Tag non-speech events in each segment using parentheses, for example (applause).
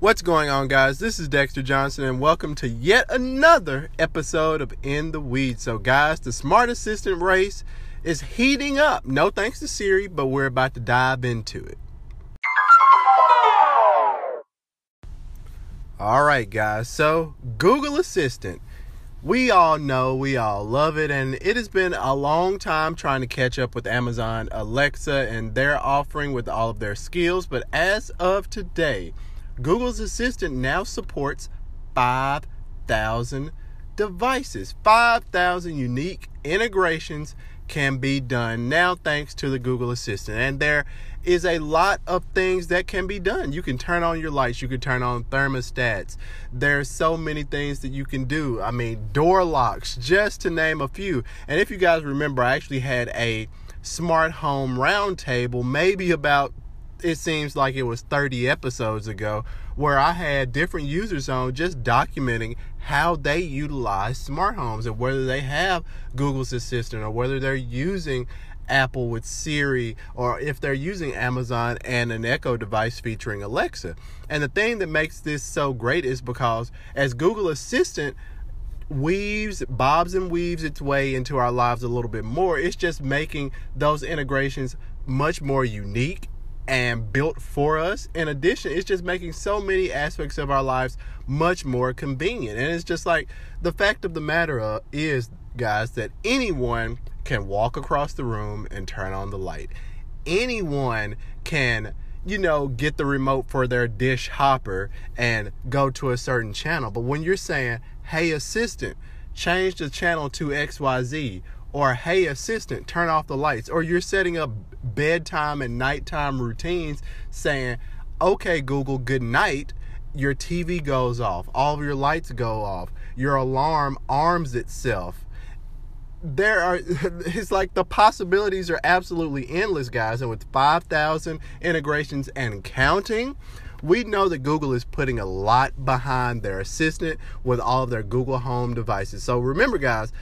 What's going on, guys? This is Dexter Johnson, and welcome to yet another episode of In the Weeds. So, guys, the smart assistant race is heating up. No thanks to Siri, but we're about to dive into it. All right, guys. So, Google Assistant. We all know, we all love it, and it has been a long time trying to catch up with Amazon Alexa and their offering with all of their skills. But as of today, Google's Assistant now supports 5,000 devices. 5,000 unique integrations can be done now thanks to the Google Assistant. And there is a lot of things that can be done. You can turn on your lights, you can turn on thermostats. There's so many things that you can do. I mean, door locks, just to name a few. And if you guys remember, I actually had a smart home roundtable maybe about it seems like it was 30 episodes ago where I had different users on just documenting how they utilize smart homes and whether they have Google's Assistant or whether they're using Apple with Siri or if they're using Amazon and an Echo device featuring Alexa. And the thing that makes this so great is because as Google Assistant weaves, bobs and weaves its way into our lives a little bit more, it's just making those integrations much more unique and built for us. In addition, it's just making so many aspects of our lives much more convenient. And it's just like the fact of the matter uh, is, guys, that anyone can walk across the room and turn on the light. Anyone can, you know, get the remote for their dish hopper and go to a certain channel. But when you're saying, hey, assistant, change the channel to XYZ, or hey, assistant, turn off the lights, or you're setting up bedtime and nighttime routines saying, okay, Google, good night. Your TV goes off, all of your lights go off, your alarm arms itself. There are, (laughs) it's like the possibilities are absolutely endless, guys. And with 5,000 integrations and counting, we know that Google is putting a lot behind their assistant with all of their Google Home devices. So remember, guys,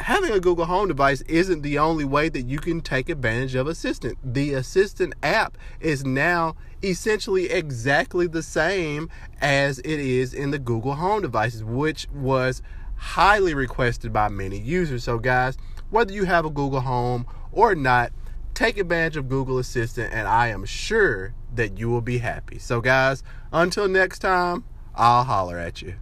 having a Google Home device isn't the only way that you can take advantage of Assistant. The Assistant app is now essentially exactly the same as it is in the Google Home devices, which was highly requested by many users. So, guys, whether you have a Google Home or not, take advantage of Google Assistant, and I am sure that you will be happy. So, guys, until next time, I'll holler at you.